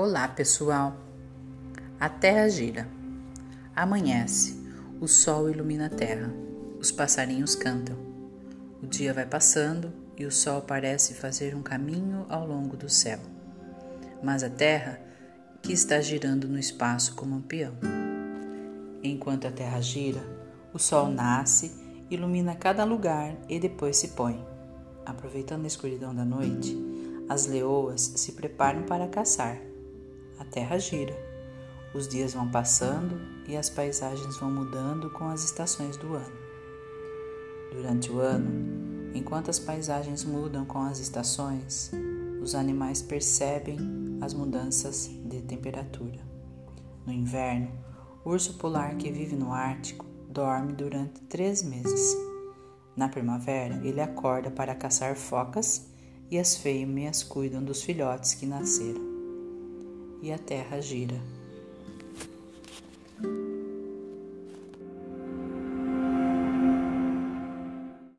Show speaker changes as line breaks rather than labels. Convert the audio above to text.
Olá, pessoal. A Terra gira. Amanhece. O sol ilumina a terra. Os passarinhos cantam. O dia vai passando e o sol parece fazer um caminho ao longo do céu. Mas a terra que está girando no espaço como um peão. Enquanto a terra gira, o sol nasce, ilumina cada lugar e depois se põe. Aproveitando a escuridão da noite, as leoas se preparam para caçar a terra gira. Os dias vão passando e as paisagens vão mudando com as estações do ano. Durante o ano, enquanto as paisagens mudam com as estações, os animais percebem as mudanças de temperatura. No inverno, o urso polar que vive no Ártico dorme durante três meses. Na primavera, ele acorda para caçar focas e as fêmeas cuidam dos filhotes que nasceram e a terra gira.